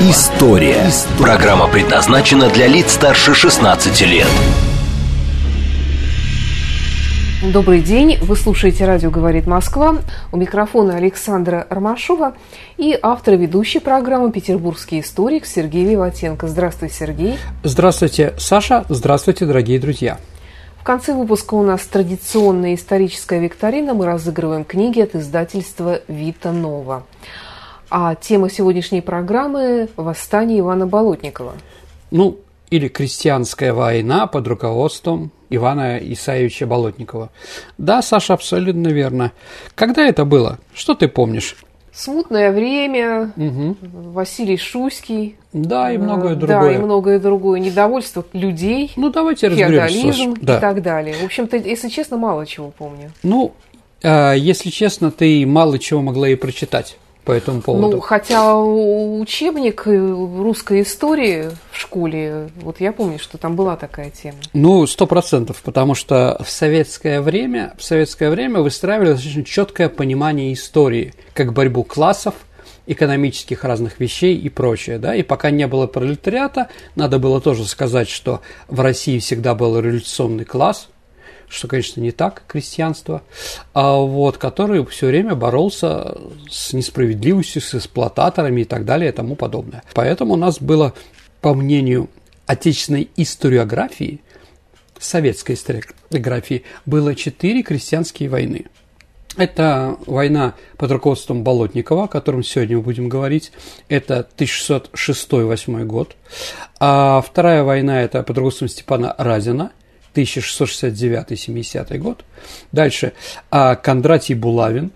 История». Программа предназначена для лиц старше 16 лет. Добрый день, вы слушаете «Радио говорит Москва». У микрофона Александра Ромашова и автор ведущей программы «Петербургский историк» Сергей Виватенко. Здравствуй, Сергей. Здравствуйте, Саша. Здравствуйте, дорогие друзья. В конце выпуска у нас традиционная историческая викторина. Мы разыгрываем книги от издательства «Вита Нова». А тема сегодняшней программы – «Восстание Ивана Болотникова». Ну, или «Крестьянская война» под руководством Ивана Исаевича Болотникова. Да, Саша, абсолютно верно. Когда это было? Что ты помнишь? Смутное время, угу. Василий Шуйский. Да, и многое другое. Да, и многое другое. Недовольство людей. Ну, давайте разберемся. Да. и так далее. В общем-то, если честно, мало чего помню. Ну, э, если честно, ты мало чего могла и прочитать по этому поводу? Ну, хотя учебник русской истории в школе, вот я помню, что там была такая тема. Ну, сто процентов, потому что в советское время, в советское время выстраивали достаточно четкое понимание истории, как борьбу классов, экономических разных вещей и прочее, да, и пока не было пролетариата, надо было тоже сказать, что в России всегда был революционный класс, что, конечно, не так, крестьянство, а вот, который все время боролся с несправедливостью, с эксплуататорами и так далее и тому подобное. Поэтому у нас было, по мнению отечественной историографии, советской историографии, было четыре крестьянские войны. Это война под руководством Болотникова, о котором сегодня мы будем говорить. Это 1606-8 год. А вторая война – это под руководством Степана Разина – 1669-70 год. Дальше а, Кондратий Булавин.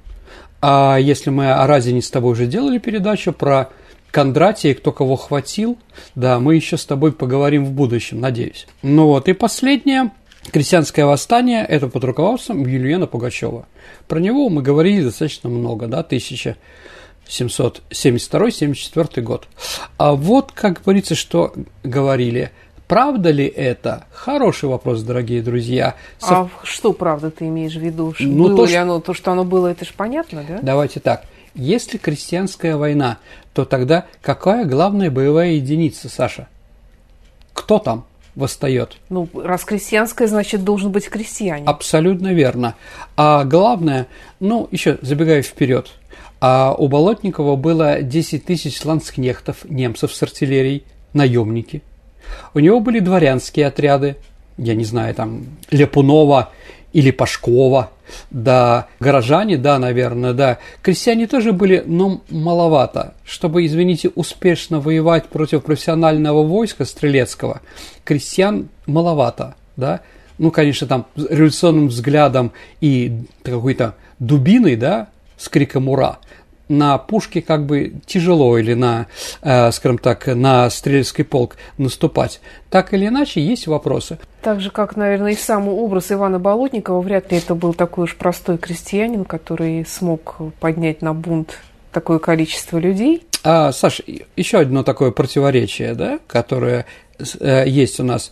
А если мы о Разине с тобой уже делали передачу про Кондратия, кто кого хватил, да, мы еще с тобой поговорим в будущем, надеюсь. Ну вот, и последнее, крестьянское восстание, это под руководством Юлиана Пугачева. Про него мы говорили достаточно много, да, 1772-74 год. А вот, как говорится, что говорили – Правда ли это? Хороший вопрос, дорогие друзья. Со... А что правда ты имеешь в виду? Ну, было то, ли оно, то, что оно было, это же понятно, да? Давайте так. Если крестьянская война, то тогда какая главная боевая единица, Саша? Кто там восстает? Ну, раз крестьянская, значит, должен быть крестьянин. Абсолютно верно. А главное, ну, еще забегая вперед, а у Болотникова было 10 тысяч ланскнехтов, немцев с артиллерией, наемники – у него были дворянские отряды, я не знаю, там, Ляпунова или Пашкова, да, горожане, да, наверное, да. Крестьяне тоже были, но маловато. Чтобы, извините, успешно воевать против профессионального войска стрелецкого, крестьян маловато, да. Ну, конечно, там, революционным взглядом и какой-то дубиной, да, с криком «Ура!», на пушке как бы тяжело или на, э, скажем так, на стрельский полк наступать. Так или иначе, есть вопросы. Так же, как, наверное, и сам образ Ивана Болотникова, вряд ли это был такой уж простой крестьянин, который смог поднять на бунт такое количество людей. А, Саша, еще одно такое противоречие, да, которое э, есть у нас.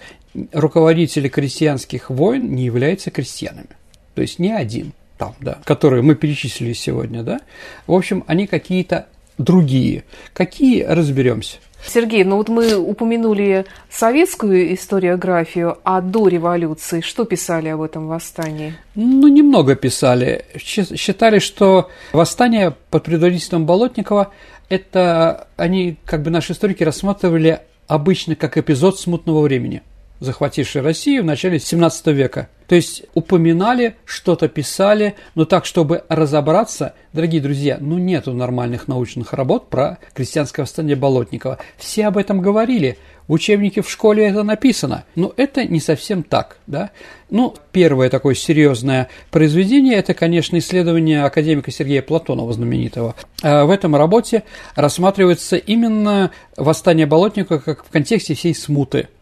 Руководители крестьянских войн не являются крестьянами. То есть ни один там, да, которые мы перечислили сегодня, да, в общем, они какие-то другие. Какие, разберемся. Сергей, ну вот мы упомянули советскую историографию, а до революции что писали об этом восстании? Ну, немного писали. Считали, что восстание под предводительством Болотникова это они, как бы наши историки, рассматривали обычно как эпизод смутного времени, захвативший Россию в начале 17 века – то есть упоминали, что-то писали, но так, чтобы разобраться, дорогие друзья, ну нету нормальных научных работ про крестьянское восстание Болотникова. Все об этом говорили, в учебнике в школе это написано, но это не совсем так, да. Ну, первое такое серьезное произведение – это, конечно, исследование академика Сергея Платонова знаменитого. А в этом работе рассматривается именно восстание Болотникова как в контексте всей смуты –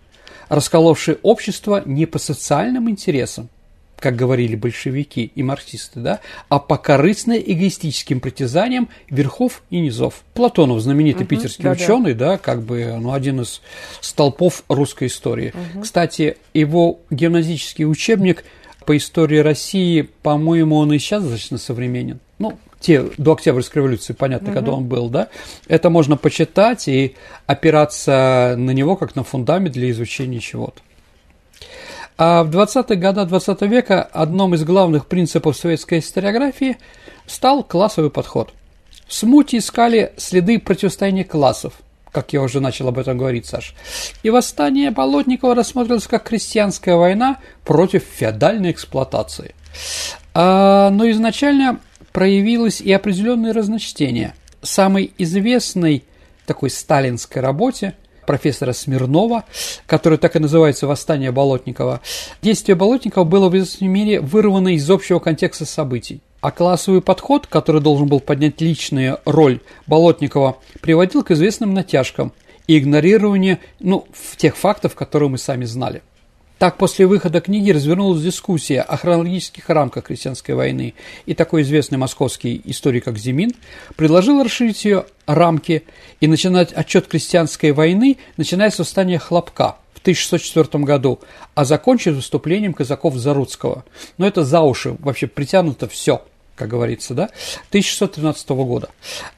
расколовший общество не по социальным интересам, как говорили большевики и марксисты, да, а по корыстно-эгоистическим притязаниям верхов и низов. Платонов, знаменитый угу, питерский да, ученый, да. да, как бы ну, один из столпов русской истории. Угу. Кстати, его гимназический учебник по истории России, по-моему, он и сейчас достаточно современен. Ну, те до Октябрьской революции, понятно, угу. когда он был, да, это можно почитать и опираться на него как на фундамент для изучения чего-то. А в 20-х годах 20 века одном из главных принципов советской историографии стал классовый подход. В смуте искали следы противостояния классов, как я уже начал об этом говорить, Саш. И восстание Болотникова рассматривалось как крестьянская война против феодальной эксплуатации. А, но изначально проявилось и определенное разночтение. Самой известной такой сталинской работе – профессора Смирнова, который так и называется «Восстание Болотникова». Действие Болотникова было в известной мере вырвано из общего контекста событий. А классовый подход, который должен был поднять личную роль Болотникова, приводил к известным натяжкам и игнорированию ну, тех фактов, которые мы сами знали. Так, после выхода книги развернулась дискуссия о хронологических рамках крестьянской войны, и такой известный московский историк, как Зимин, предложил расширить ее рамки и начинать отчет крестьянской войны, начиная с восстания Хлопка в 1604 году, а закончить выступлением казаков Заруцкого. Но это за уши вообще притянуто все – как говорится, да, 1613 года.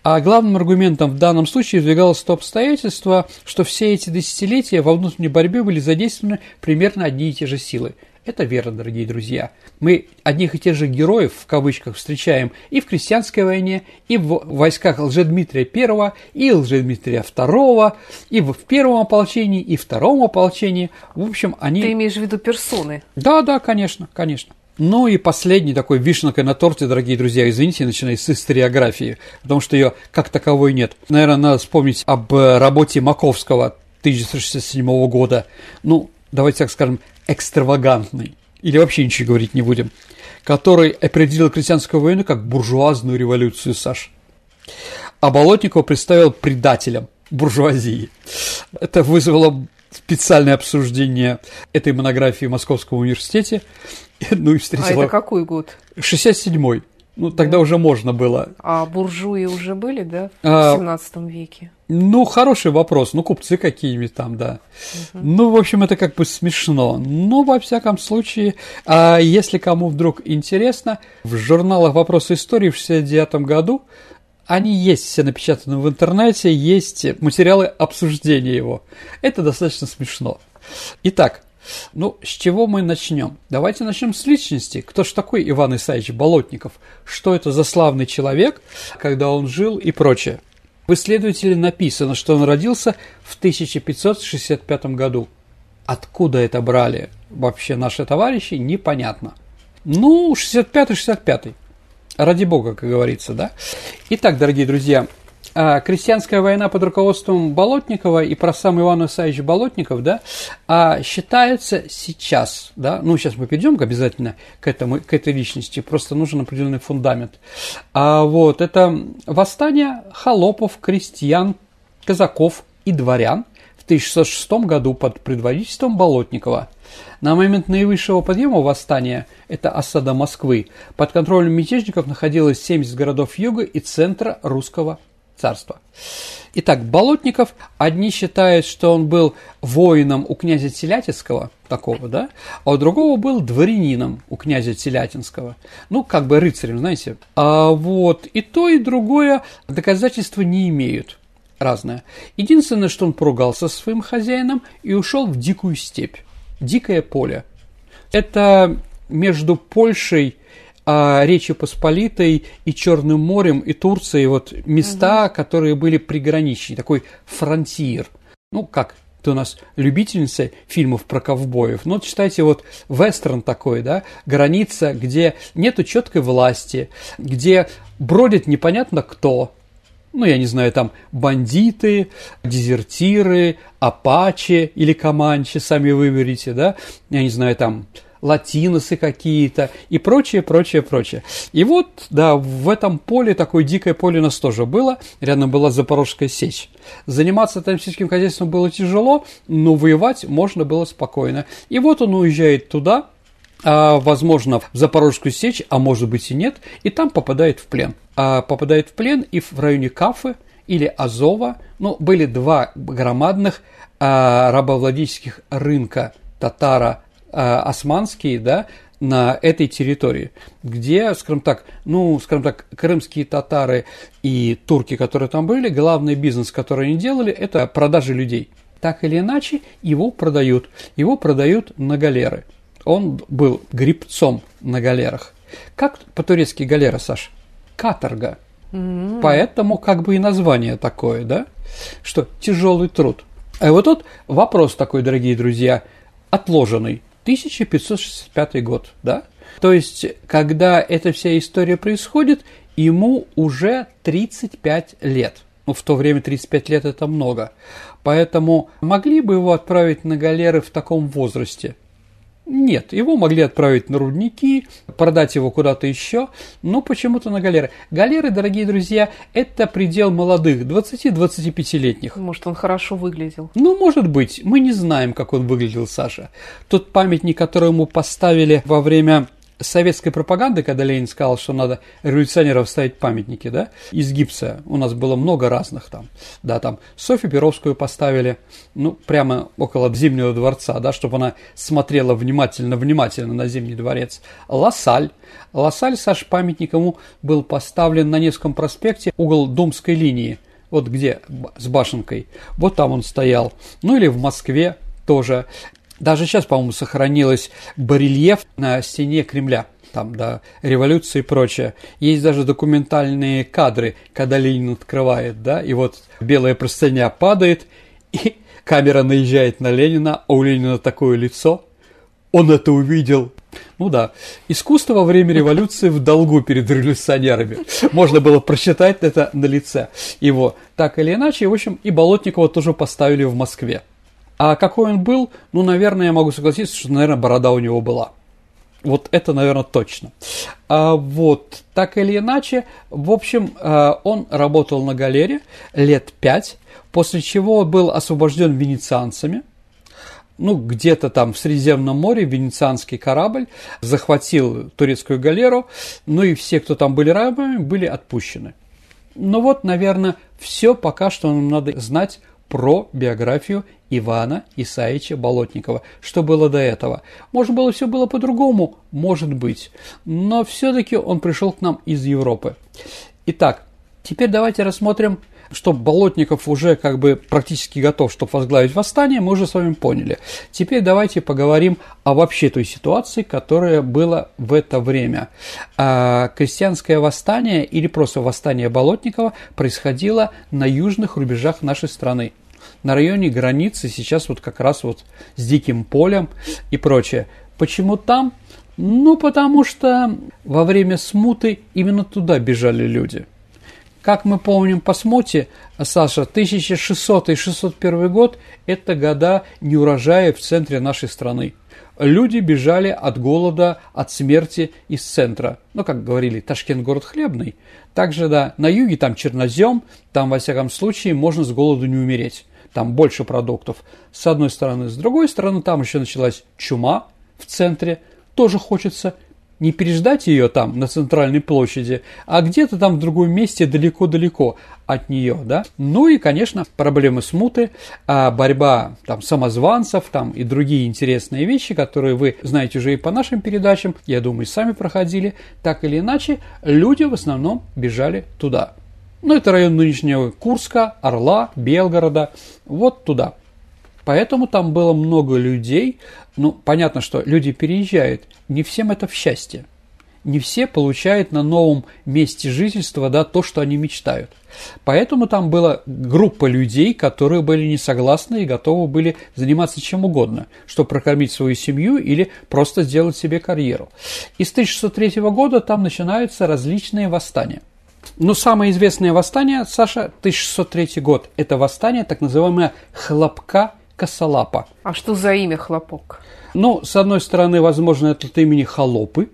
А главным аргументом в данном случае выдвигалось то обстоятельство, что все эти десятилетия во внутренней борьбе были задействованы примерно одни и те же силы. Это верно, дорогие друзья. Мы одних и тех же героев, в кавычках, встречаем и в крестьянской войне, и в войсках Лжедмитрия I, и Лжедмитрия II, и в первом ополчении, и втором ополчении. В общем, они... Ты имеешь в виду персоны? Да, да, конечно, конечно. Ну и последний такой вишенкой на торте, дорогие друзья, извините, начиная с историографии, потому что ее как таковой нет. Наверное, надо вспомнить об э, работе Маковского 1967 года. Ну, давайте так скажем, экстравагантный. Или вообще ничего говорить не будем. Который определил крестьянскую войну как буржуазную революцию, Саш. А Болотникова представил предателем буржуазии. Это вызвало специальное обсуждение этой монографии в Московском университете. Ну и встретила... А это какой год? 67-й. Ну, тогда да. уже можно было. А буржуи уже были, да, в а, 17 веке? Ну, хороший вопрос. Ну, купцы какие-нибудь там, да. Угу. Ну, в общем, это как бы смешно. Но, во всяком случае, а если кому вдруг интересно, в журналах «Вопросы истории» в 69 году они есть все напечатаны в интернете, есть материалы обсуждения его. Это достаточно смешно. Итак, ну, с чего мы начнем? Давайте начнем с личности. Кто ж такой Иван Исаевич Болотников? Что это за славный человек, когда он жил и прочее? В исследователе написано, что он родился в 1565 году. Откуда это брали вообще наши товарищи, непонятно. Ну, 65-65. Ради бога, как говорится, да? Итак, дорогие друзья, а, крестьянская война под руководством Болотникова и про сам Иван Исаевич Болотников, да, а, считается сейчас, да, ну, сейчас мы перейдем обязательно к, этому, к этой личности, просто нужен определенный фундамент. А, вот, это восстание холопов, крестьян, казаков и дворян в 1606 году под предводительством Болотникова. На момент наивысшего подъема восстания, это осада Москвы, под контролем мятежников находилось 70 городов юга и центра русского царства. Итак, Болотников, одни считают, что он был воином у князя Телятинского, такого, да, а у другого был дворянином у князя Телятинского. Ну, как бы рыцарем, знаете. А вот и то, и другое доказательства не имеют разное. Единственное, что он поругался со своим хозяином и ушел в дикую степь, дикое поле. Это между Польшей а, Речи Посполитой и Черным морем и Турцией, вот места, угу. которые были приграничные, такой фронтир. Ну, как ты у нас любительница фильмов про ковбоев. Ну, вот читайте вот вестерн такой, да, граница, где нету четкой власти, где бродит непонятно кто, ну, я не знаю, там бандиты, дезертиры, апачи или команчи, сами выберите, да, я не знаю, там латиносы какие-то и прочее, прочее, прочее. И вот, да, в этом поле, такое дикое поле у нас тоже было, рядом была Запорожская сечь. Заниматься там сельским хозяйством было тяжело, но воевать можно было спокойно. И вот он уезжает туда, а, возможно, в Запорожскую сечь, а может быть и нет, и там попадает в плен. А, попадает в плен и в районе Кафы или Азова, ну, были два громадных а, рабовладельческих рынка татаро а, да, на этой территории, где, скажем так, ну, скажем так, крымские татары и турки, которые там были, главный бизнес, который они делали, это продажа людей. Так или иначе, его продают. Его продают на галеры. Он был грибцом на галерах. Как по-турецки галера, Саш? Каторга. Mm-hmm. Поэтому как бы и название такое, да? Что тяжелый труд. А вот тут вопрос такой, дорогие друзья, отложенный. 1565 год, да? То есть, когда эта вся история происходит, ему уже 35 лет. Ну, в то время 35 лет это много. Поэтому могли бы его отправить на галеры в таком возрасте – нет, его могли отправить на рудники, продать его куда-то еще, но почему-то на галеры. Галеры, дорогие друзья, это предел молодых, 20-25-летних. Может, он хорошо выглядел? Ну, может быть. Мы не знаем, как он выглядел, Саша. Тот памятник, который ему поставили во время советской пропаганды, когда Ленин сказал, что надо революционеров ставить памятники, да, из гипса, у нас было много разных там, да, там Софью Перовскую поставили, ну, прямо около Зимнего дворца, да, чтобы она смотрела внимательно-внимательно на Зимний дворец. Лассаль, Лассаль, Саш, памятник ему был поставлен на Невском проспекте, угол Думской линии, вот где, с башенкой, вот там он стоял, ну или в Москве, тоже. Даже сейчас, по-моему, сохранилось барельеф на стене Кремля там, да, революции и прочее. Есть даже документальные кадры, когда Ленин открывает, да, и вот белая простыня падает, и камера наезжает на Ленина, а у Ленина такое лицо, он это увидел. Ну да, искусство во время революции в долгу перед революционерами. Можно было прочитать это на лице его. Так или иначе, в общем, и Болотникова тоже поставили в Москве. А какой он был, ну, наверное, я могу согласиться, что, наверное, борода у него была. Вот это, наверное, точно. А, вот, так или иначе, в общем, а, он работал на галере лет пять, после чего был освобожден венецианцами. Ну, где-то там в Средиземном море венецианский корабль захватил турецкую галеру, ну и все, кто там были рабами, были отпущены. Ну вот, наверное, все пока что нам надо знать про биографию Ивана Исаевича Болотникова. Что было до этого? Может было все было по-другому? Может быть. Но все-таки он пришел к нам из Европы. Итак, теперь давайте рассмотрим что Болотников уже как бы практически готов, чтобы возглавить восстание, мы уже с вами поняли. Теперь давайте поговорим о вообще той ситуации, которая была в это время. А, крестьянское восстание или просто восстание Болотникова происходило на южных рубежах нашей страны на районе границы сейчас вот как раз вот с диким полем и прочее. Почему там? Ну, потому что во время смуты именно туда бежали люди. Как мы помним по смуте, Саша, 1600 и 601 год – это года неурожая в центре нашей страны. Люди бежали от голода, от смерти из центра. Ну, как говорили, Ташкент – город хлебный. Также, да, на юге там чернозем, там, во всяком случае, можно с голоду не умереть там больше продуктов, с одной стороны. С другой стороны, там еще началась чума в центре, тоже хочется не переждать ее там, на центральной площади, а где-то там в другом месте далеко-далеко от нее, да. Ну и, конечно, проблемы смуты, а борьба там самозванцев там и другие интересные вещи, которые вы знаете уже и по нашим передачам, я думаю, сами проходили, так или иначе, люди в основном бежали туда. Ну, это район нынешнего Курска, Орла, Белгорода, вот туда. Поэтому там было много людей. Ну, понятно, что люди переезжают. Не всем это в счастье. Не все получают на новом месте жительства да, то, что они мечтают. Поэтому там была группа людей, которые были не согласны и готовы были заниматься чем угодно, чтобы прокормить свою семью или просто сделать себе карьеру. И с 1603 года там начинаются различные восстания. Но самое известное восстание, Саша, 1603 год, это восстание так называемое хлопка косолапа. А что за имя Хлопок? Ну, с одной стороны, возможно, это от имени Холопы,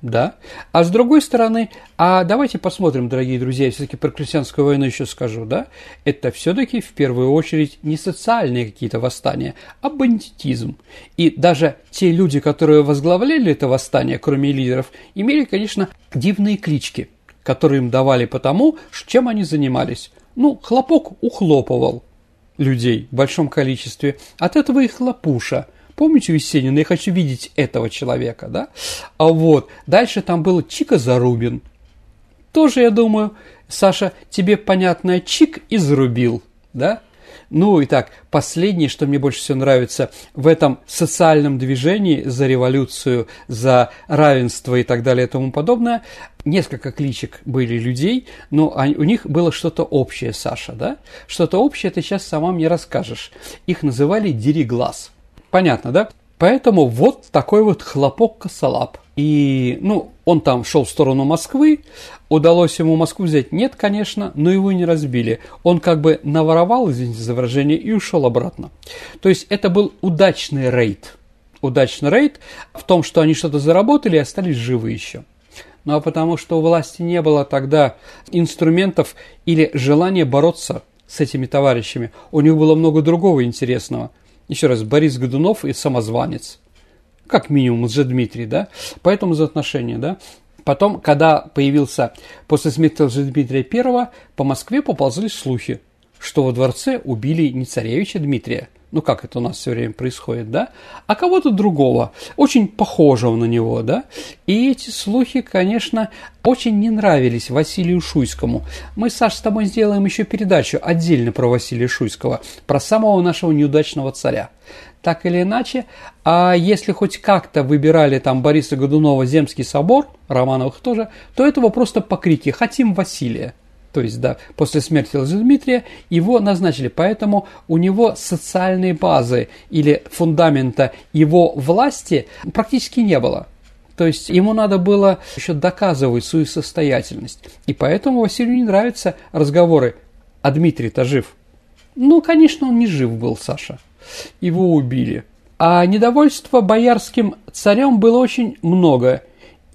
да. А с другой стороны, а давайте посмотрим, дорогие друзья, все-таки про крестьянскую войну еще скажу, да, это все-таки в первую очередь не социальные какие-то восстания, а бандитизм. И даже те люди, которые возглавляли это восстание, кроме лидеров, имели, конечно, дивные клички, которые им давали потому, чем они занимались. Ну, хлопок ухлопывал людей в большом количестве, от этого и хлопуша – Помните Есенина «Я хочу видеть этого человека», да? А вот, дальше там был Чика Зарубин. Тоже, я думаю, Саша, тебе понятно, Чик и зарубил, да? Ну и так, последнее, что мне больше всего нравится в этом социальном движении за революцию, за равенство и так далее и тому подобное, несколько кличек были людей, но у них было что-то общее, Саша, да? Что-то общее ты сейчас сама мне расскажешь. Их называли «дереглаз». Понятно, да? Поэтому вот такой вот хлопок косолап. И, ну, он там шел в сторону Москвы, удалось ему Москву взять? Нет, конечно, но его не разбили. Он как бы наворовал, извините за выражение, и ушел обратно. То есть это был удачный рейд. Удачный рейд в том, что они что-то заработали и остались живы еще. Ну а потому что у власти не было тогда инструментов или желания бороться с этими товарищами. У них было много другого интересного – еще раз, Борис Годунов и самозванец. Как минимум Дмитрий, да? Поэтому за отношения, да? Потом, когда появился после смерти Дмитрия I, по Москве поползли слухи, что во дворце убили не царевича Дмитрия, ну как это у нас все время происходит, да, а кого-то другого, очень похожего на него, да. И эти слухи, конечно, очень не нравились Василию Шуйскому. Мы, Саш, с тобой сделаем еще передачу отдельно про Василия Шуйского, про самого нашего неудачного царя. Так или иначе, а если хоть как-то выбирали там Бориса Годунова Земский собор, Романовых тоже, то этого просто по крике «Хотим Василия» то есть, да, после смерти Дмитрия его назначили, поэтому у него социальной базы или фундамента его власти практически не было. То есть ему надо было еще доказывать свою состоятельность. И поэтому Василию не нравятся разговоры «А Дмитрий-то жив?» Ну, конечно, он не жив был, Саша. Его убили. А недовольства боярским царем было очень много,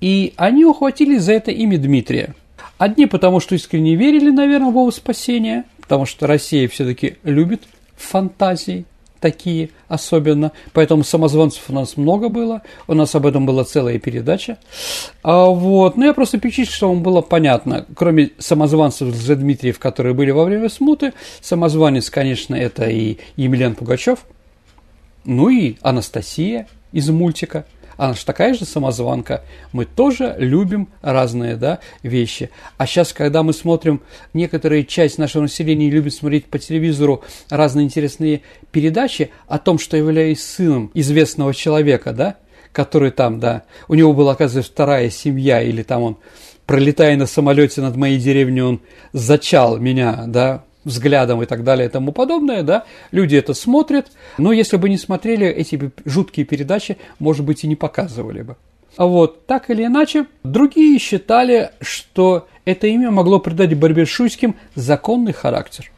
и они ухватили за это имя Дмитрия. Одни потому, что искренне верили, наверное, в его спасение, потому что Россия все-таки любит фантазии такие особенно, поэтому самозванцев у нас много было, у нас об этом была целая передача. А вот, ну я просто перечислю, что вам было понятно, кроме самозванцев за Дмитриев, которые были во время смуты, самозванец, конечно, это и Емельян Пугачев, ну и Анастасия из мультика – она же такая же самозванка. Мы тоже любим разные да, вещи. А сейчас, когда мы смотрим, некоторая часть нашего населения любит смотреть по телевизору разные интересные передачи о том, что являюсь сыном известного человека, да, который там, да, у него была, оказывается, вторая семья, или там он, пролетая на самолете над моей деревней, он зачал меня, да, взглядом и так далее и тому подобное, да, люди это смотрят, но если бы не смотрели эти жуткие передачи, может быть, и не показывали бы. А вот, так или иначе, другие считали, что это имя могло придать борьбе с Шуйским законный характер.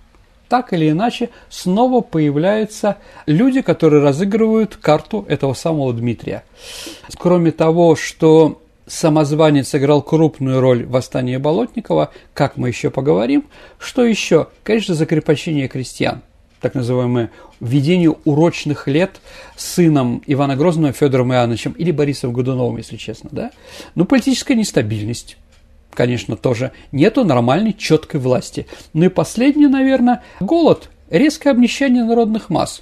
Так или иначе, снова появляются люди, которые разыгрывают карту этого самого Дмитрия. Кроме того, что самозванец сыграл крупную роль в восстании Болотникова, как мы еще поговорим. Что еще? Конечно, закрепощение крестьян так называемое введение урочных лет сыном Ивана Грозного Федором Иоанновичем или Борисом Годуновым, если честно, да? Ну, политическая нестабильность, конечно, тоже. Нету нормальной, четкой власти. Ну и последнее, наверное, голод, резкое обнищание народных масс.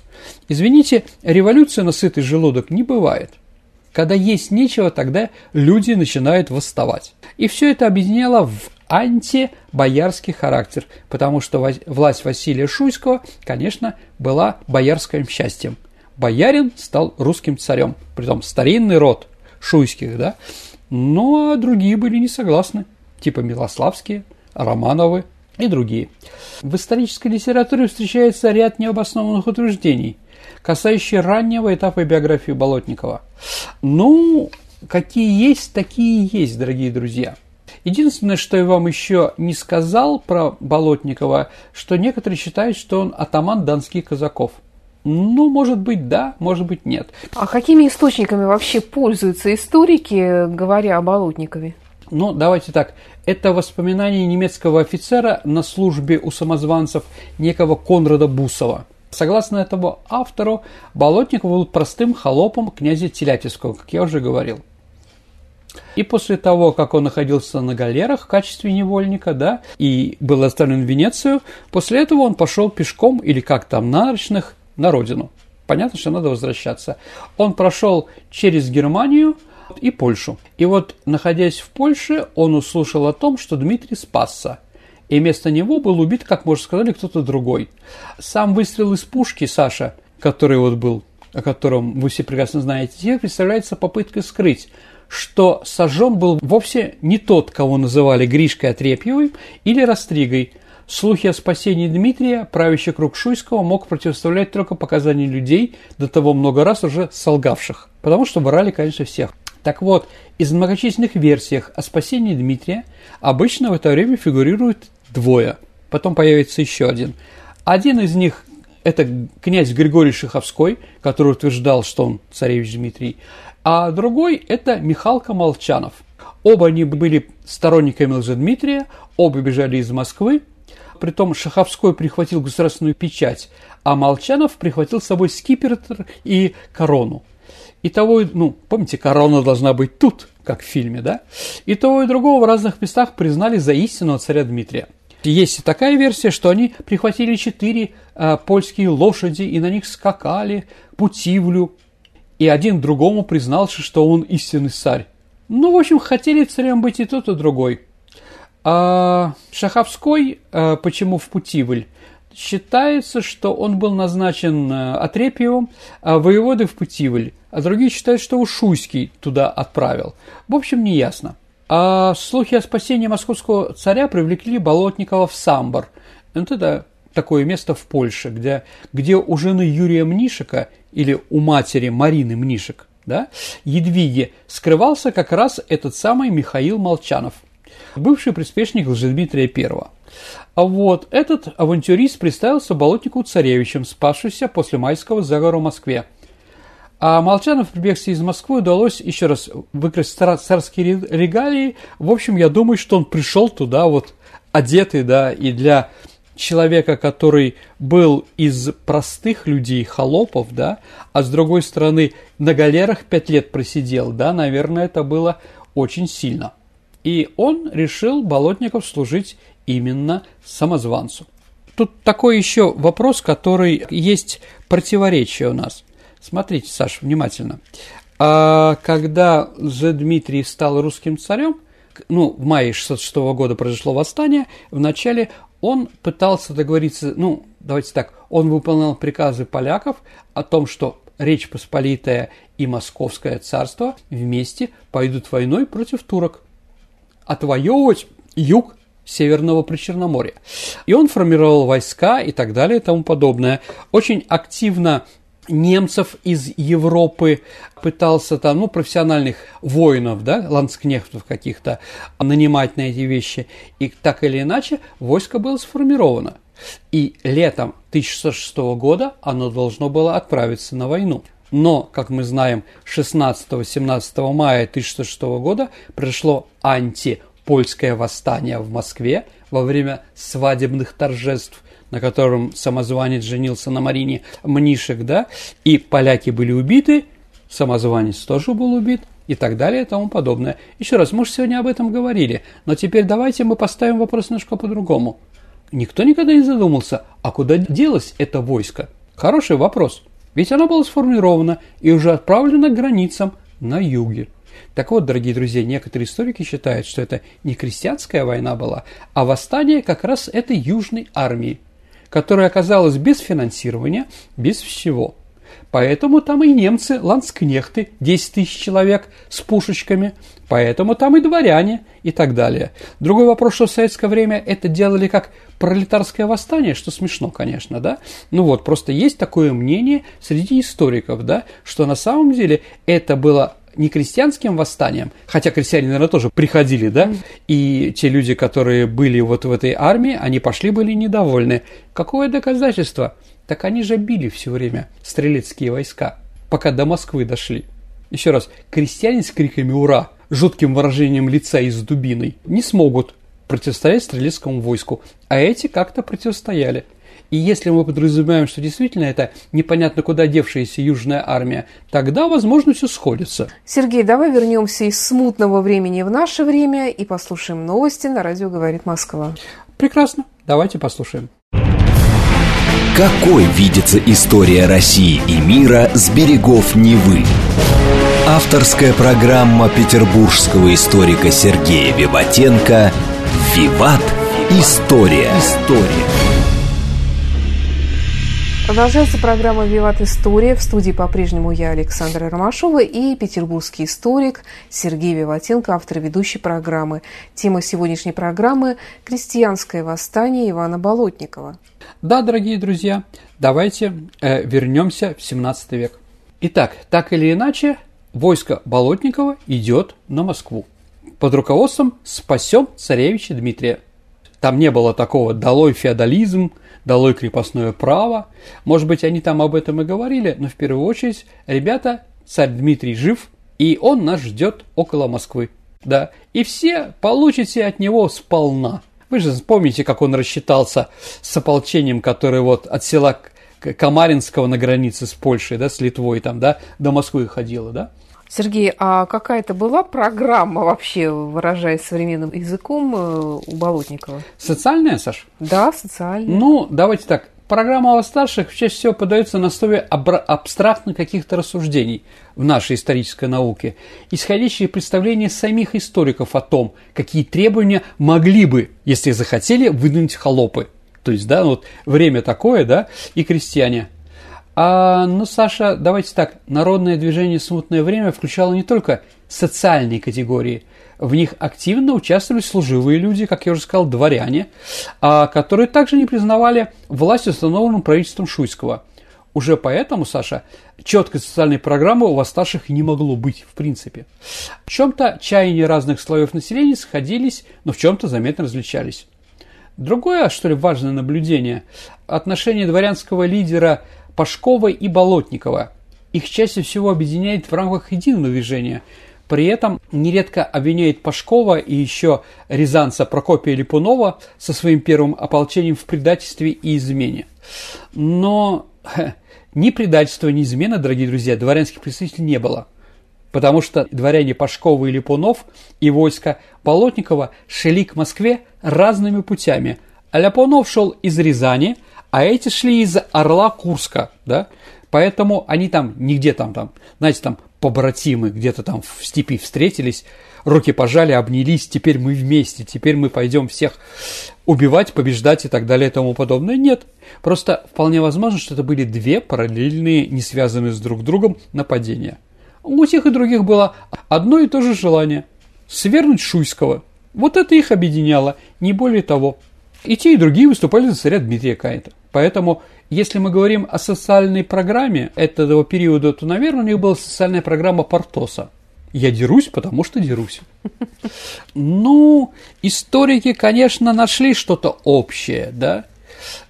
Извините, революция на сытый желудок не бывает – когда есть нечего, тогда люди начинают восставать. И все это объединяло в антибоярский характер, потому что власть Василия Шуйского, конечно, была боярским счастьем. Боярин стал русским царем, притом старинный род шуйских, да, но другие были не согласны, типа Милославские, Романовы и другие. В исторической литературе встречается ряд необоснованных утверждений – касающие раннего этапа биографии Болотникова. Ну, какие есть, такие есть, дорогие друзья. Единственное, что я вам еще не сказал про Болотникова, что некоторые считают, что он атаман донских казаков. Ну, может быть, да, может быть, нет. А какими источниками вообще пользуются историки, говоря о Болотникове? Ну, давайте так. Это воспоминания немецкого офицера на службе у самозванцев некого Конрада Бусова. Согласно этому автору, Болотников был простым холопом князя Телятевского, как я уже говорил. И после того, как он находился на галерах в качестве невольника, да, и был оставлен в Венецию, после этого он пошел пешком или как там, на нарочных, на родину. Понятно, что надо возвращаться. Он прошел через Германию и Польшу. И вот, находясь в Польше, он услышал о том, что Дмитрий спасся. И вместо него был убит, как уже сказали, кто-то другой. Сам выстрел из пушки Саша, который вот был, о котором вы все прекрасно знаете, представляется попыткой скрыть что сожжен был вовсе не тот, кого называли Гришкой Отрепьевым или Растригой. Слухи о спасении Дмитрия правящий круг Шуйского мог противоставлять только показания людей, до того много раз уже солгавших, потому что врали, конечно, всех. Так вот, из многочисленных версиях о спасении Дмитрия обычно в это время фигурирует двое, потом появится еще один. Один из них – это князь Григорий Шиховской, который утверждал, что он царевич Дмитрий, а другой – это Михалка Молчанов. Оба они были сторонниками Лжедмитрия, оба бежали из Москвы, Притом Шаховской прихватил государственную печать, а Молчанов прихватил с собой скипетр и корону. И того, ну, помните, корона должна быть тут, как в фильме, да? И того и другого в разных местах признали за истинного царя Дмитрия. Есть и такая версия, что они прихватили четыре э, польские лошади и на них скакали путивлю, и один другому признался, что он истинный царь. Ну, в общем, хотели царем быть и тот, и другой. А Шаховской, а, почему в Путивль? Считается, что он был назначен а, Отрепьевым а воеводой в Путивль, а другие считают, что Ушуйский туда отправил. В общем, не ясно. А слухи о спасении московского царя привлекли Болотникова в Самбор. Вот это такое место в Польше, где, где у жены Юрия Мнишика или у матери Марины Мнишек, да, Едвиги, скрывался как раз этот самый Михаил Молчанов, бывший приспешник Лжедмитрия I. А вот этот авантюрист представился Болотнику царевичем, спасшийся после майского заговора в Москве. А Молчанов при бегстве из Москвы удалось еще раз выкрасть царские регалии. В общем, я думаю, что он пришел туда вот одетый, да, и для человека, который был из простых людей, холопов, да, а с другой стороны на галерах пять лет просидел, да, наверное, это было очень сильно. И он решил Болотников служить именно самозванцу. Тут такой еще вопрос, который есть противоречие у нас. Смотрите, Саша, внимательно. А когда же Дмитрий стал русским царем, ну, в мае 606 года произошло восстание, вначале он пытался договориться, ну, давайте так, он выполнял приказы поляков о том, что Речь Посполитая и Московское царство вместе пойдут войной против турок, отвоевывать юг Северного Причерноморья. И он формировал войска и так далее и тому подобное. Очень активно немцев из Европы, пытался там, ну, профессиональных воинов, да, ланскнехтов каких-то нанимать на эти вещи. И так или иначе войско было сформировано. И летом 1606 года оно должно было отправиться на войну. Но, как мы знаем, 16-17 мая 1606 года произошло антипольское восстание в Москве во время свадебных торжеств на котором самозванец женился на Марине Мнишек, да, и поляки были убиты, самозванец тоже был убит, и так далее и тому подобное. Еще раз, мы же сегодня об этом говорили, но теперь давайте мы поставим вопрос немножко по-другому. Никто никогда не задумался, а куда делось это войско? Хороший вопрос. Ведь оно было сформировано и уже отправлено к границам на юге. Так вот, дорогие друзья, некоторые историки считают, что это не крестьянская война была, а восстание как раз этой южной армии которая оказалась без финансирования, без всего. Поэтому там и немцы, ланскнехты, 10 тысяч человек с пушечками, поэтому там и дворяне и так далее. Другой вопрос, что в советское время это делали как пролетарское восстание, что смешно, конечно, да? Ну вот, просто есть такое мнение среди историков, да, что на самом деле это было не крестьянским восстанием, хотя крестьяне, наверное, тоже приходили, да, и те люди, которые были вот в этой армии, они пошли, были недовольны. Какое доказательство? Так они же били все время стрелецкие войска, пока до Москвы дошли. Еще раз, крестьяне с криками «Ура!» жутким выражением лица и с дубиной не смогут противостоять стрелецкому войску, а эти как-то противостояли. И если мы подразумеваем, что действительно это непонятно куда девшаяся южная армия, тогда, возможно, все сходится. Сергей, давай вернемся из смутного времени в наше время и послушаем новости на радио «Говорит Москва». Прекрасно. Давайте послушаем. Какой видится история России и мира с берегов Невы? Авторская программа петербургского историка Сергея Виватенко «Виват. История». История. Продолжается программа «Виват История». В студии по-прежнему я, Александра Ромашова, и петербургский историк Сергей Виватенко, автор ведущей программы. Тема сегодняшней программы – «Крестьянское восстание Ивана Болотникова». Да, дорогие друзья, давайте э, вернемся в 17 век. Итак, так или иначе, войско Болотникова идет на Москву под руководством «Спасем царевича Дмитрия». Там не было такого «долой феодализм», «долой крепостное право». Может быть, они там об этом и говорили, но в первую очередь, ребята, царь Дмитрий жив, и он нас ждет около Москвы. Да, и все получите от него сполна. Вы же помните, как он рассчитался с ополчением, которое вот от села Камаринского на границе с Польшей, да, с Литвой там, да, до Москвы ходило, да? Сергей, а какая-то была программа вообще, выражаясь современным языком, э, у Болотникова? Социальная, Саш? Да, социальная. Ну, давайте так. Программа о старших чаще всего подается на основе абстрактных каких-то рассуждений в нашей исторической науке, исходящие представления самих историков о том, какие требования могли бы, если захотели, выдвинуть холопы. То есть, да, вот время такое, да, и крестьяне – а, ну, Саша, давайте так. Народное движение «Смутное время» включало не только социальные категории. В них активно участвовали служивые люди, как я уже сказал, дворяне, а, которые также не признавали власть, установленную правительством Шуйского. Уже поэтому, Саша, четкой социальной программы у восставших не могло быть, в принципе. В чем-то чаяния разных слоев населения сходились, но в чем-то заметно различались. Другое, что ли, важное наблюдение – отношение дворянского лидера Пашкова и Болотникова. Их чаще всего объединяет в рамках единого движения. При этом нередко обвиняет Пашкова и еще Рязанца Прокопия Липунова со своим первым ополчением в предательстве и измене. Но ни предательства, ни измены, дорогие друзья, дворянских представителей не было. Потому что дворяне Пашкова и Липунов и войска Болотникова шли к Москве разными путями. А Ляпунов шел из Рязани – а эти шли из Орла Курска, да, поэтому они там нигде там, там, знаете, там побратимы где-то там в степи встретились, руки пожали, обнялись, теперь мы вместе, теперь мы пойдем всех убивать, побеждать и так далее и тому подобное. Нет, просто вполне возможно, что это были две параллельные, не связанные с друг другом нападения. У тех и других было одно и то же желание – свернуть Шуйского. Вот это их объединяло, не более того. И те, и другие выступали за царя Дмитрия Каита. Поэтому, если мы говорим о социальной программе этого периода, то, наверное, у них была социальная программа Портоса. Я дерусь, потому что дерусь. Ну, историки, конечно, нашли что-то общее, да.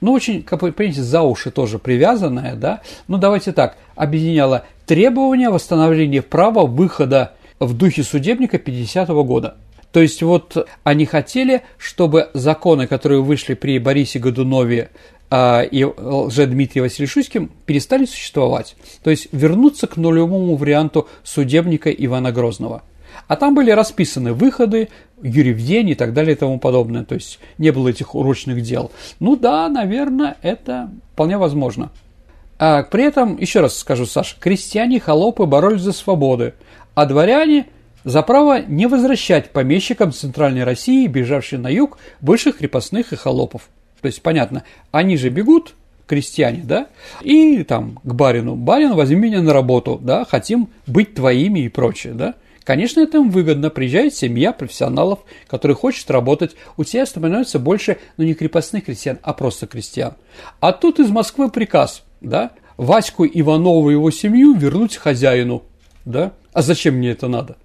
Ну, очень, как вы понимаете, за уши тоже привязанное, да. Ну, давайте так, объединяло требования восстановления права выхода в духе судебника 50-го года – то есть вот они хотели, чтобы законы, которые вышли при Борисе Годунове а, и Лже-Дмитрия Василишуйским, перестали существовать. То есть вернуться к нулевому варианту судебника Ивана Грозного. А там были расписаны выходы, Юрий в день и так далее и тому подобное. То есть не было этих урочных дел. Ну да, наверное, это вполне возможно. А при этом, еще раз скажу, Саша, крестьяне, холопы боролись за свободы, а дворяне – за право не возвращать помещикам Центральной России, бежавшим на юг, бывших крепостных и холопов. То есть, понятно, они же бегут, крестьяне, да, и там к барину, барин, возьми меня на работу, да, хотим быть твоими и прочее, да. Конечно, это им выгодно. Приезжает семья профессионалов, которые хочет работать. У тебя становится больше, ну, не крепостных крестьян, а просто крестьян. А тут из Москвы приказ, да, Ваську Иванову и его семью вернуть хозяину, да. А зачем мне это надо?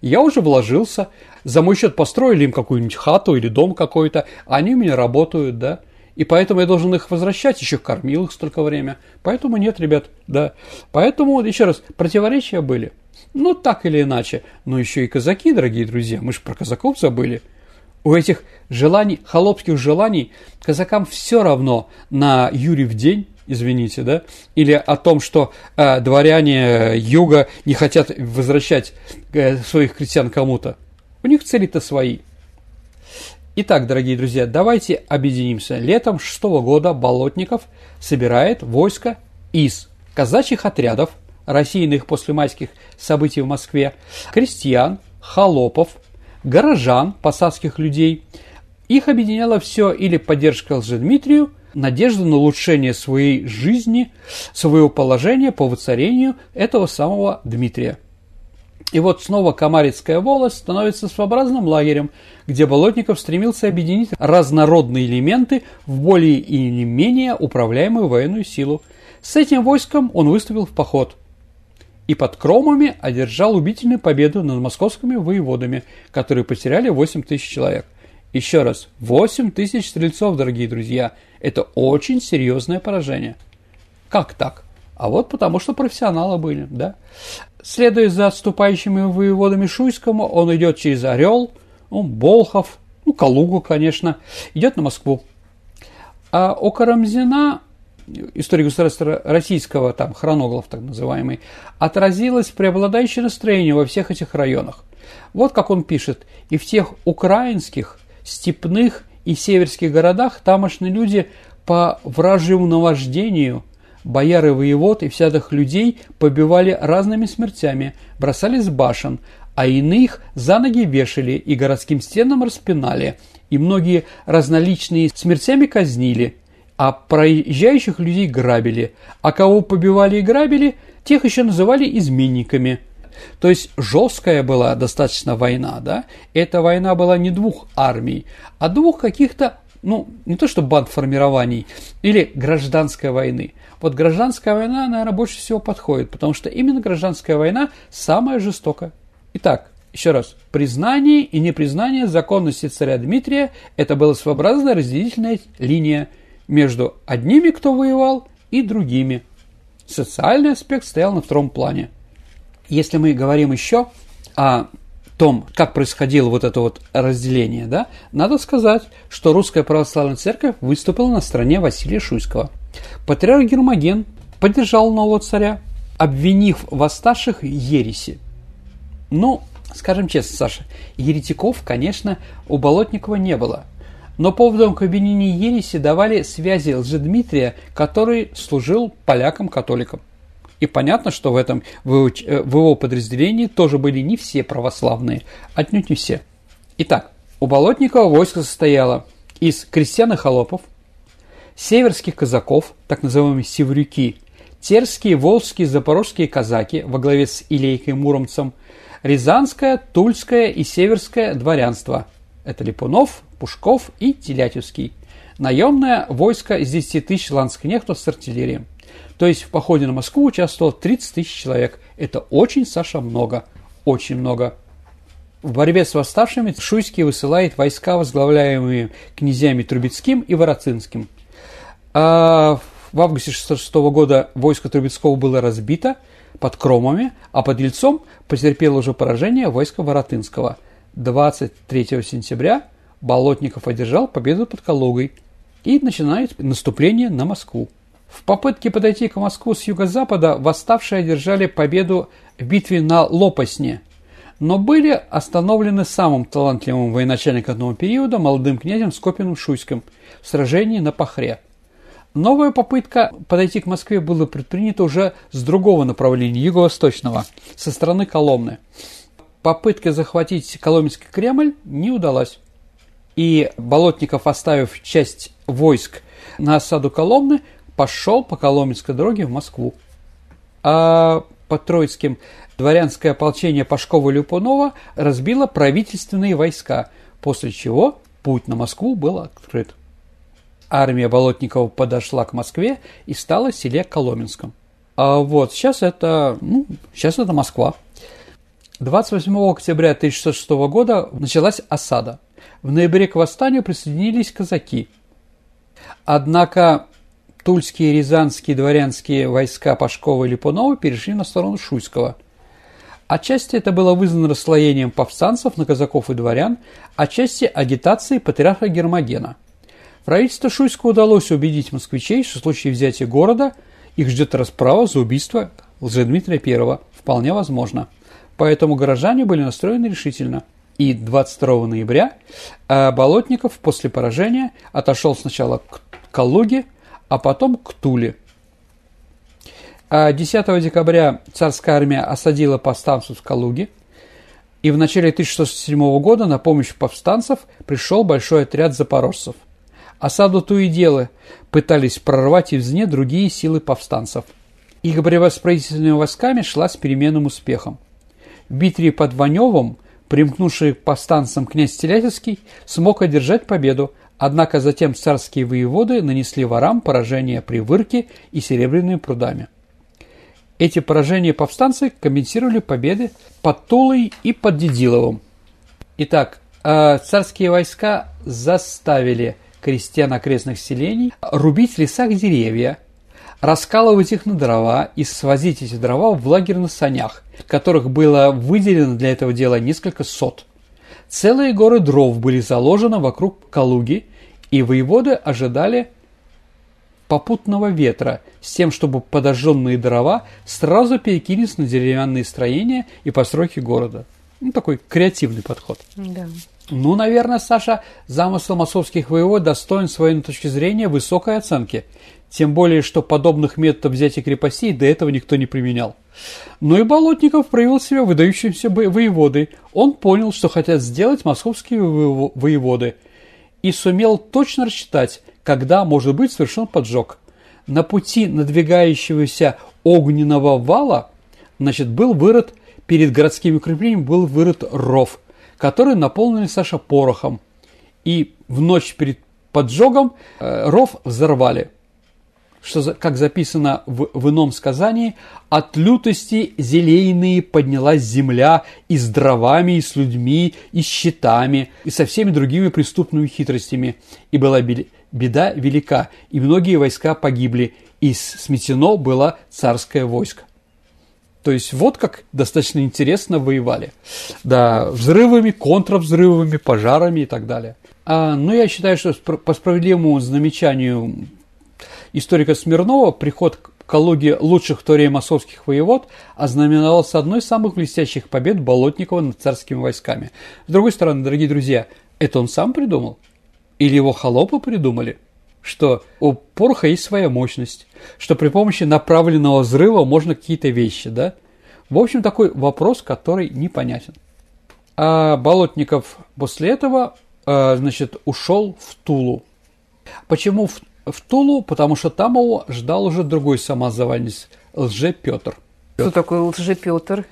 Я уже вложился, за мой счет построили им какую-нибудь хату или дом какой-то, они у меня работают, да. И поэтому я должен их возвращать, еще кормил их столько время. Поэтому нет, ребят, да. Поэтому, еще раз, противоречия были. Ну, так или иначе. Но еще и казаки, дорогие друзья, мы же про казаков забыли. У этих желаний, холопских желаний, казакам все равно на Юрий в день, извините, да, или о том, что э, дворяне юга не хотят возвращать э, своих крестьян кому-то. У них цели-то свои. Итак, дорогие друзья, давайте объединимся. Летом шестого года Болотников собирает войско из казачьих отрядов, рассеянных после майских событий в Москве, крестьян, холопов, горожан, посадских людей. Их объединяло все или поддержка Лжедмитрию, надежда на улучшение своей жизни, своего положения по воцарению этого самого Дмитрия. И вот снова Камарицкая волость становится своеобразным лагерем, где Болотников стремился объединить разнородные элементы в более или менее управляемую военную силу. С этим войском он выступил в поход и под Кромами одержал убительную победу над московскими воеводами, которые потеряли 8 тысяч человек. Еще раз, 8 тысяч стрельцов, дорогие друзья, это очень серьезное поражение. Как так? А вот потому, что профессионалы были, да. Следуя за отступающими воеводами Шуйскому, он идет через Орел, ну, Болхов, ну, Калугу, конечно, идет на Москву. А у Карамзина истории государства российского, там, хронограф так называемый, отразилось преобладающее настроение во всех этих районах. Вот как он пишет. И в тех украинских, степных и северских городах тамошние люди по вражьему наваждению, бояры воевод и всяких людей побивали разными смертями, бросали с башен, а иных за ноги вешали и городским стенам распинали, и многие разноличные смертями казнили – а проезжающих людей грабили, а кого побивали и грабили, тех еще называли изменниками. То есть жесткая была достаточно война, да? Эта война была не двух армий, а двух каких-то, ну, не то что бандформирований, или гражданской войны. Вот гражданская война, наверное, больше всего подходит, потому что именно гражданская война самая жестокая. Итак, еще раз, признание и непризнание законности царя Дмитрия – это была своеобразная разделительная линия – между одними, кто воевал, и другими. Социальный аспект стоял на втором плане. Если мы говорим еще о том, как происходило вот это вот разделение, да, надо сказать, что Русская Православная Церковь выступила на стороне Василия Шуйского. Патриарх Гермоген поддержал нового царя, обвинив восставших ереси. Ну, скажем честно, Саша, еретиков, конечно, у Болотникова не было – но поводом к обвинению ереси давали связи Лжедмитрия, который служил полякам-католикам. И понятно, что в этом в его подразделении тоже были не все православные, отнюдь не все. Итак, у Болотникова войско состояло из крестьян и холопов, северских казаков, так называемые севрюки, терские, волжские, запорожские казаки во главе с Илейкой Муромцем, рязанское, тульское и северское дворянство. Это Липунов, Пушков и Телятевский. Наемное войско из 10 тысяч ландскнехтов с артиллерией. То есть в походе на Москву участвовало 30 тысяч человек. Это очень, Саша, много. Очень много. В борьбе с восставшими Шуйский высылает войска, возглавляемые князьями Трубецким и Вороцинским. А в августе 1966 года войско Трубецкого было разбито под Кромами, а под Ельцом потерпело уже поражение войска Воротынского. 23 сентября Болотников одержал победу под Калугой и начинает наступление на Москву. В попытке подойти к Москву с юго-запада восставшие одержали победу в битве на Лопасне, но были остановлены самым талантливым военачальником этого периода, молодым князем Скопиным Шуйским, в сражении на Пахре. Новая попытка подойти к Москве была предпринята уже с другого направления, юго-восточного, со стороны Коломны. Попытка захватить Коломенский Кремль не удалась и Болотников, оставив часть войск на осаду Коломны, пошел по Коломенской дороге в Москву. А под Троицким дворянское ополчение Пашкова-Люпунова разбило правительственные войска, после чего путь на Москву был открыт. Армия Болотникова подошла к Москве и стала в селе Коломенском. А вот сейчас это, ну, сейчас это Москва. 28 октября 1606 года началась осада – в ноябре к восстанию присоединились казаки. Однако тульские и рязанские дворянские войска Пашкова и Липунова перешли на сторону Шуйского. Отчасти это было вызвано расслоением повстанцев на казаков и дворян, отчасти агитацией патриарха Гермогена. Правительству Шуйского удалось убедить москвичей, что в случае взятия города их ждет расправа за убийство Лжедмитрия I. Вполне возможно. Поэтому горожане были настроены решительно. И 22 ноября э, Болотников после поражения отошел сначала к Калуге, а потом к Туле. 10 а декабря царская армия осадила повстанцев в Калуге, и в начале 1607 года на помощь повстанцев пришел большой отряд запорожцев. Осаду Туидела пытались прорвать извне другие силы повстанцев. Их борьба с правительственными войсками шла с переменным успехом. В битве под Ваневом, примкнувший к повстанцам князь Телятевский, смог одержать победу, Однако затем царские воеводы нанесли ворам поражение при Вырке и Серебряными прудами. Эти поражения повстанцы компенсировали победы под Тулой и под Дедиловым. Итак, э, царские войска заставили крестьян окрестных селений рубить в лесах деревья, раскалывать их на дрова и свозить эти дрова в лагерь на санях, которых было выделено для этого дела несколько сот. Целые горы дров были заложены вокруг Калуги, и воеводы ожидали попутного ветра с тем, чтобы подожженные дрова сразу перекинулись на деревянные строения и постройки города. Ну, такой креативный подход. Да. Ну, наверное, Саша, замысел московских воевод достоин с военной точки зрения высокой оценки. Тем более, что подобных методов взятия крепостей до этого никто не применял. Но и Болотников проявил себя выдающимся воеводой. Он понял, что хотят сделать московские воеводы – и сумел точно рассчитать, когда может быть совершен поджог. На пути надвигающегося огненного вала значит, был вырыт, перед городскими укреплениями был вырыт ров, который наполнили Саша порохом. И в ночь перед поджогом э, ров взорвали что, как записано в, в ином сказании, «От лютости зелейные поднялась земля и с дровами, и с людьми, и с щитами, и со всеми другими преступными хитростями, и была беда велика, и многие войска погибли, и сметено было царское войско». То есть вот как достаточно интересно воевали. Да, взрывами, контравзрывами, пожарами и так далее. А, ну, я считаю, что по справедливому замечанию историка Смирнова приход к Калуге лучших московских воевод ознаменовался одной из самых блестящих побед Болотникова над царскими войсками. С другой стороны, дорогие друзья, это он сам придумал? Или его холопы придумали? Что у пороха есть своя мощность, что при помощи направленного взрыва можно какие-то вещи, да? В общем, такой вопрос, который непонятен. А Болотников после этого, а, значит, ушел в Тулу. Почему в в Тулу, потому что там его ждал уже другой самозванец, Лже Петр. Кто такой Лже Петр?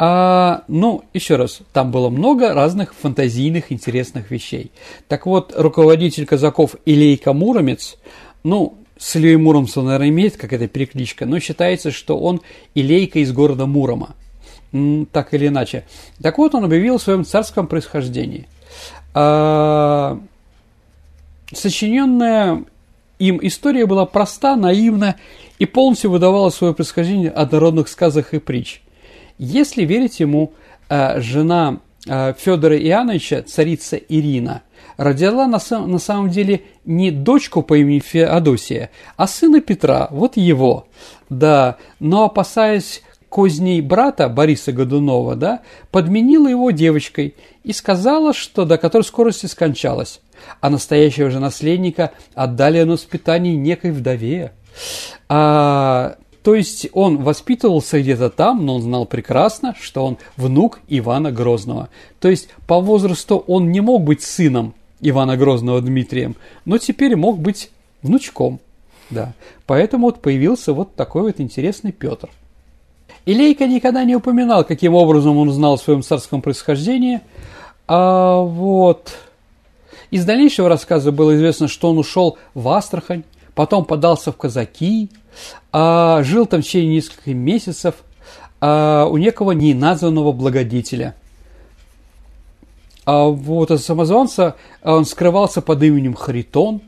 А, ну, еще раз, там было много разных фантазийных интересных вещей. Так вот, руководитель казаков Илейка Муромец, ну, с Ильей Муромцем, наверное, имеет какая-то перекличка, но считается, что он Илейка из города Мурома, так или иначе. Так вот, он объявил о своем царском происхождении. А, сочиненная им история была проста, наивна и полностью выдавала свое происхождение от народных сказок и притч. Если верить ему, э, жена э, Федора Иоанновича, царица Ирина, родила на, на самом деле не дочку по имени Феодосия, а сына Петра, вот его. Да, но опасаясь козней брата Бориса Годунова, да, подменила его девочкой и сказала, что до которой скорости скончалась а настоящего же наследника отдали на воспитание некой вдове. А, то есть он воспитывался где-то там, но он знал прекрасно, что он внук Ивана Грозного. То есть по возрасту он не мог быть сыном Ивана Грозного Дмитрием, но теперь мог быть внучком. Да. Поэтому вот появился вот такой вот интересный Петр. Илейка никогда не упоминал, каким образом он узнал о своем царском происхождении. А вот из дальнейшего рассказа было известно, что он ушел в Астрахань, потом подался в казаки, а, жил там в течение нескольких месяцев а, у некого неназванного благодетеля. А вот от самозванца он скрывался под именем Харитон,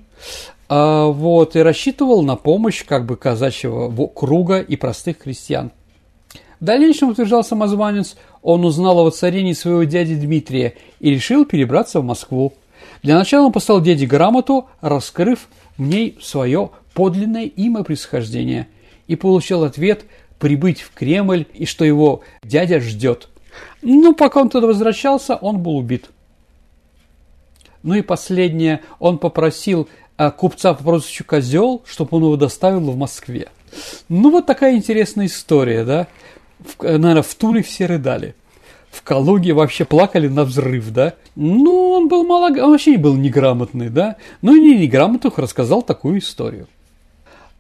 А, вот, и рассчитывал на помощь как бы казачьего круга и простых крестьян. В дальнейшем, утверждал самозванец, он узнал о воцарении своего дяди Дмитрия и решил перебраться в Москву. Для начала он послал дяде грамоту, раскрыв в ней свое подлинное имя происхождения, и получил ответ прибыть в Кремль и что его дядя ждет. Ну, пока он туда возвращался, он был убит. Ну и последнее, он попросил а, купца по прозвищу Козел, чтобы он его доставил в Москве. Ну, вот такая интересная история, да. В, наверное, в Туле все рыдали. В Калуге вообще плакали на взрыв, да. Ну, он был мало... Он вообще был неграмотный, да. Ну, и не неграмотных рассказал такую историю.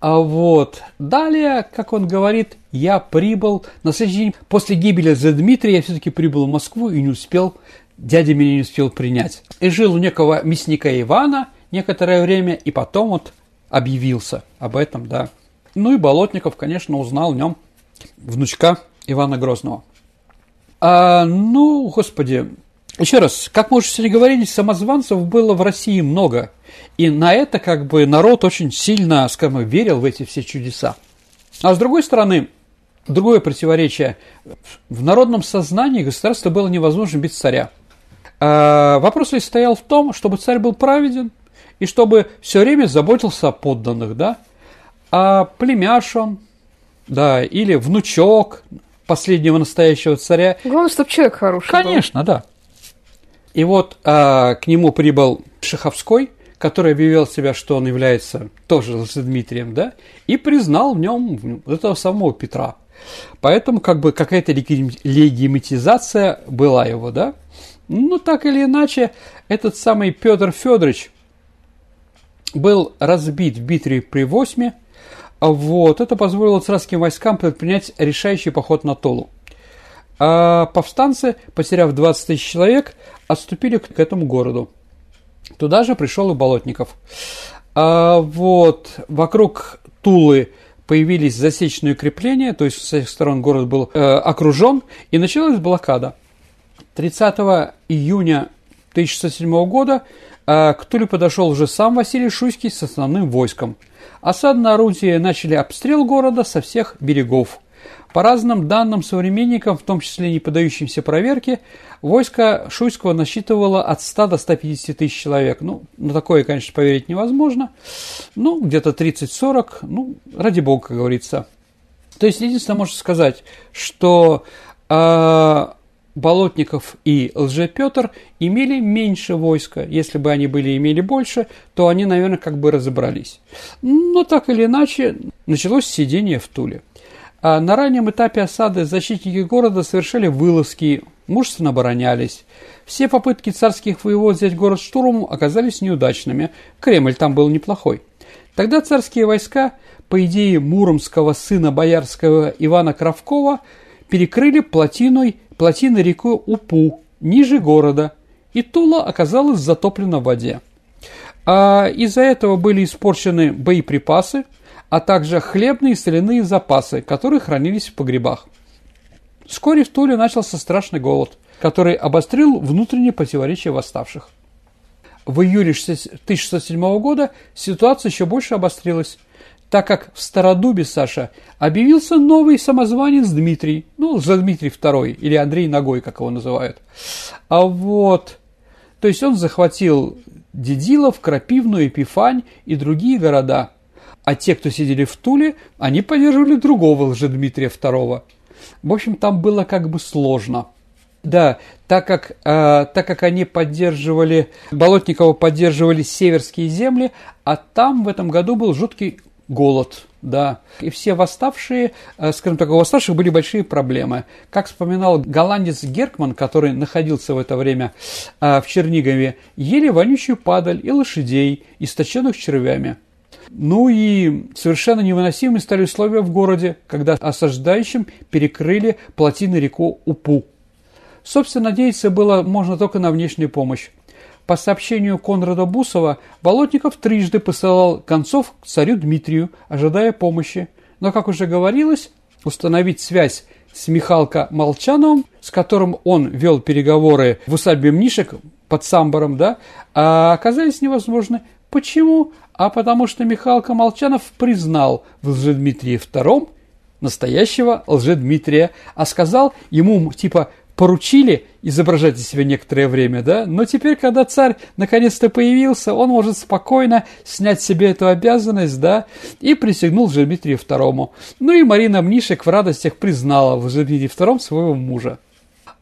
А вот далее, как он говорит, я прибыл на следующий день после гибели за Дмитрия, я все-таки прибыл в Москву и не успел, дядя меня не успел принять. И жил у некого мясника Ивана некоторое время, и потом вот объявился об этом, да. Ну и Болотников, конечно, узнал в нем внучка Ивана Грозного. А, ну, господи, еще раз, как мы уже сегодня говорили, самозванцев было в России много. И на это как бы народ очень сильно, скажем, верил в эти все чудеса. А с другой стороны, другое противоречие. В народном сознании государство было невозможно без царя. А вопрос лишь стоял в том, чтобы царь был праведен и чтобы все время заботился о подданных, да? А племяш он, да, или внучок, последнего настоящего царя. Главное, чтобы человек хороший Конечно, был. да. И вот а, к нему прибыл Шаховской, который объявил себя, что он является тоже Дмитрием, да, и признал в нем этого самого Петра. Поэтому как бы какая-то легимитизация была его, да. Ну, так или иначе, этот самый Петр Федорович был разбит в битве при Восьме, вот, это позволило царским войскам предпринять решающий поход на Толу. А повстанцы, потеряв 20 тысяч человек, отступили к этому городу. Туда же пришел и Болотников. А вот вокруг Тулы появились засечные укрепления, то есть с всех сторон город был э, окружен, и началась блокада. 30 июня 1607 года к Туле подошел уже сам Василий Шуйский с основным войском – Осадные орудия начали обстрел города со всех берегов. По разным данным современникам, в том числе не поддающимся проверке, войско Шуйского насчитывало от 100 до 150 тысяч человек. Ну, на такое, конечно, поверить невозможно. Ну, где-то 30-40, ну, ради бога, как говорится. То есть, единственное, можно сказать, что э, Болотников и Лжепетр имели меньше войска. Если бы они были имели больше, то они, наверное, как бы разобрались. Но так или иначе, началось сидение в Туле. А на раннем этапе осады защитники города совершали вылазки, мужественно оборонялись. Все попытки царских воевод взять город штурмом оказались неудачными. Кремль там был неплохой. Тогда царские войска, по идее муромского сына боярского Ивана Кравкова, перекрыли плотиной плотины реку Упу, ниже города, и Тула оказалась затоплена в воде. А из-за этого были испорчены боеприпасы, а также хлебные и соляные запасы, которые хранились в погребах. Вскоре в Туле начался страшный голод, который обострил внутренние противоречия восставших. В июле 1607 года ситуация еще больше обострилась так как в Стародубе, Саша, объявился новый самозванец Дмитрий, ну, за Дмитрий II, или Андрей Ногой, как его называют. А вот, то есть он захватил Дедилов, Крапивную, Эпифань и другие города. А те, кто сидели в Туле, они поддерживали другого лжедмитрия II. В общем, там было как бы сложно. Да, так как, э, так как они поддерживали, Болотникова поддерживали северские земли, а там в этом году был жуткий голод, да. И все восставшие, э, скажем так, у восставших были большие проблемы. Как вспоминал голландец Геркман, который находился в это время э, в Чернигове, ели вонючую падаль и лошадей, источенных червями. Ну и совершенно невыносимыми стали условия в городе, когда осаждающим перекрыли плотины реку Упу. Собственно, надеяться было можно только на внешнюю помощь. По сообщению Конрада Бусова, Болотников трижды посылал концов к царю Дмитрию, ожидая помощи. Но, как уже говорилось, установить связь с Михалко Молчановым, с которым он вел переговоры в усадьбе Мнишек под Самбором, да, а оказались невозможны. Почему? А потому что Михаил Камолчанов признал в Лжедмитрии II настоящего Лжедмитрия, а сказал ему, типа, поручили изображать из себя некоторое время, да, но теперь, когда царь наконец-то появился, он может спокойно снять себе эту обязанность, да, и присягнул Дмитрию II. Ну и Марина Мнишек в радостях признала в Дмитрии II своего мужа.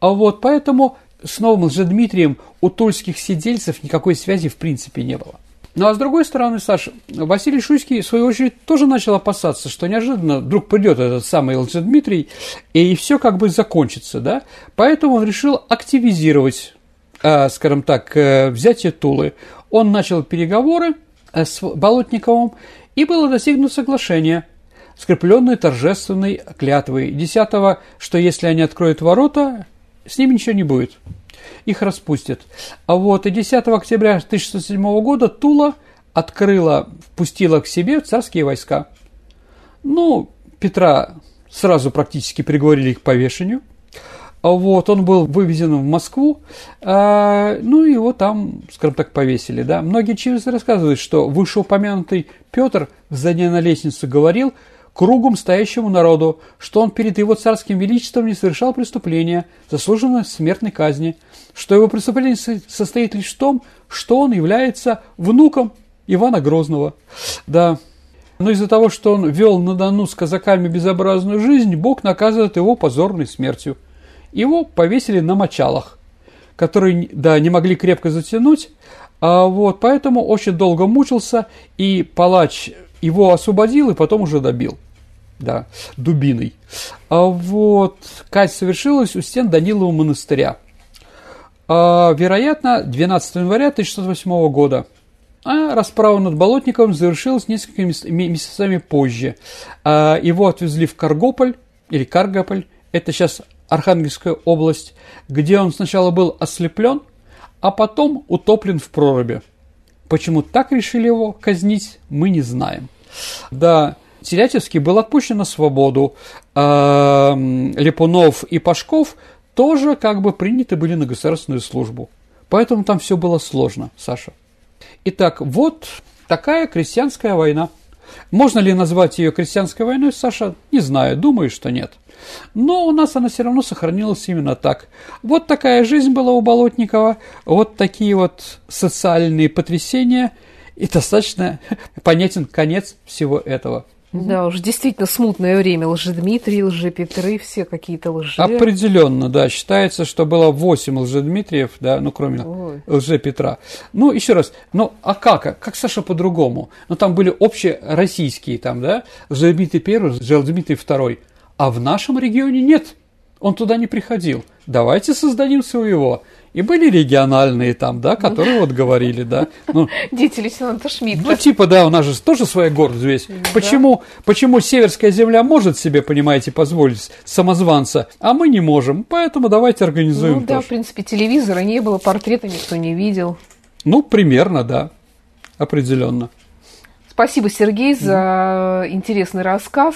А вот поэтому с новым Лжедмитрием у тульских сидельцев никакой связи в принципе не было. Ну а с другой стороны, Саша, Василий Шуйский, в свою очередь, тоже начал опасаться, что неожиданно вдруг придет этот самый Дмитрий, и все как бы закончится, да? Поэтому он решил активизировать, э, скажем так, э, взятие Тулы. Он начал переговоры э, с Болотниковым, и было достигнуто соглашение, скрепленное торжественной клятвой. Десятого, что если они откроют ворота, с ними ничего не будет их распустят. А вот и 10 октября 1607 года Тула открыла, впустила к себе царские войска. Ну, Петра сразу практически приговорили к повешению. А вот, он был вывезен в Москву, а, ну, его там, скажем так, повесили, да. Многие очевидцы рассказывают, что вышеупомянутый Петр, взойдя на лестницу, говорил – кругом стоящему народу, что он перед его царским величеством не совершал преступления, заслуженного смертной казни, что его преступление состоит лишь в том, что он является внуком Ивана Грозного. Да, но из-за того, что он вел на Дону с казаками безобразную жизнь, Бог наказывает его позорной смертью. Его повесили на мочалах, которые, да, не могли крепко затянуть, а вот поэтому очень долго мучился, и палач его освободил и потом уже добил да, дубиной. А вот казнь совершилась у стен Данилова монастыря. А, вероятно, 12 января 1608 года. А расправа над Болотниковым завершилась несколькими месяцами позже. А, его отвезли в Каргополь, или Каргополь, это сейчас Архангельская область, где он сначала был ослеплен, а потом утоплен в проруби. Почему так решили его казнить, мы не знаем. Да, Телятевский был отпущен на свободу. А Липунов и Пашков тоже как бы приняты были на государственную службу. Поэтому там все было сложно, Саша. Итак, вот такая крестьянская война. Можно ли назвать ее крестьянской войной, Саша? Не знаю, думаю, что нет. Но у нас она все равно сохранилась именно так. Вот такая жизнь была у Болотникова, вот такие вот социальные потрясения, и достаточно понятен конец всего этого. Да, уж действительно смутное время. Лжедмитрий, Лжепетры, все какие-то лжи. Определенно, да. Считается, что было 8 Лжедмитриев, да, ну, кроме Ой. Лжепетра. Ну, еще раз, ну, а как? Как, Саша, по-другому? Ну, там были общероссийские, там, да, Лжедмитрий первый, Лжедмитрий второй. А в нашем регионе нет. Он туда не приходил. Давайте создадим своего. И были региональные там, да, которые вот говорили, да. Ну, Дети лейтенанта Шмидта. Ну, типа, да, у нас же тоже своя гордость. Да. Почему, почему северская земля может себе, понимаете, позволить самозванца, а мы не можем? Поэтому давайте организуем Ну, да, тоже. в принципе, телевизора не было, портрета никто не видел. Ну, примерно, да, определенно. Спасибо, Сергей, за интересный рассказ.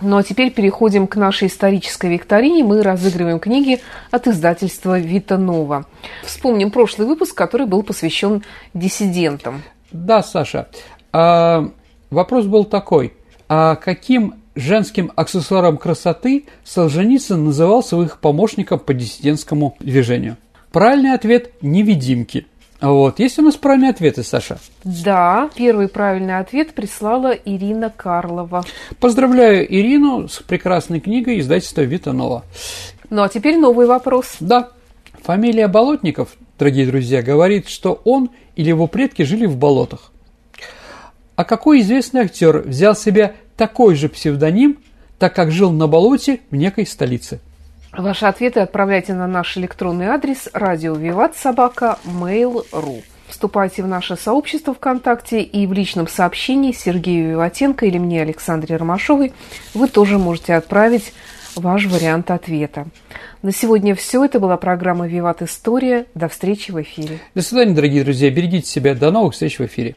Ну а теперь переходим к нашей исторической викторине. Мы разыгрываем книги от издательства Вита Нова. Вспомним прошлый выпуск, который был посвящен диссидентам. Да, Саша. А, вопрос был такой. А каким женским аксессуаром красоты Солженицын называл своих помощников по диссидентскому движению? Правильный ответ – невидимки – вот. Есть у нас правильные ответы, Саша? Да, первый правильный ответ прислала Ирина Карлова. Поздравляю Ирину с прекрасной книгой издательства Витанова. Ну а теперь новый вопрос. Да. Фамилия Болотников, дорогие друзья, говорит, что он или его предки жили в болотах. А какой известный актер взял себе такой же псевдоним, так как жил на болоте в некой столице? Ваши ответы отправляйте на наш электронный адрес радио Виват Собака Mail.ru. Вступайте в наше сообщество ВКонтакте и в личном сообщении Сергею Виватенко или мне, Александре Ромашовой, вы тоже можете отправить ваш вариант ответа. На сегодня все. Это была программа «Виват История». До встречи в эфире. До свидания, дорогие друзья. Берегите себя. До новых встреч в эфире.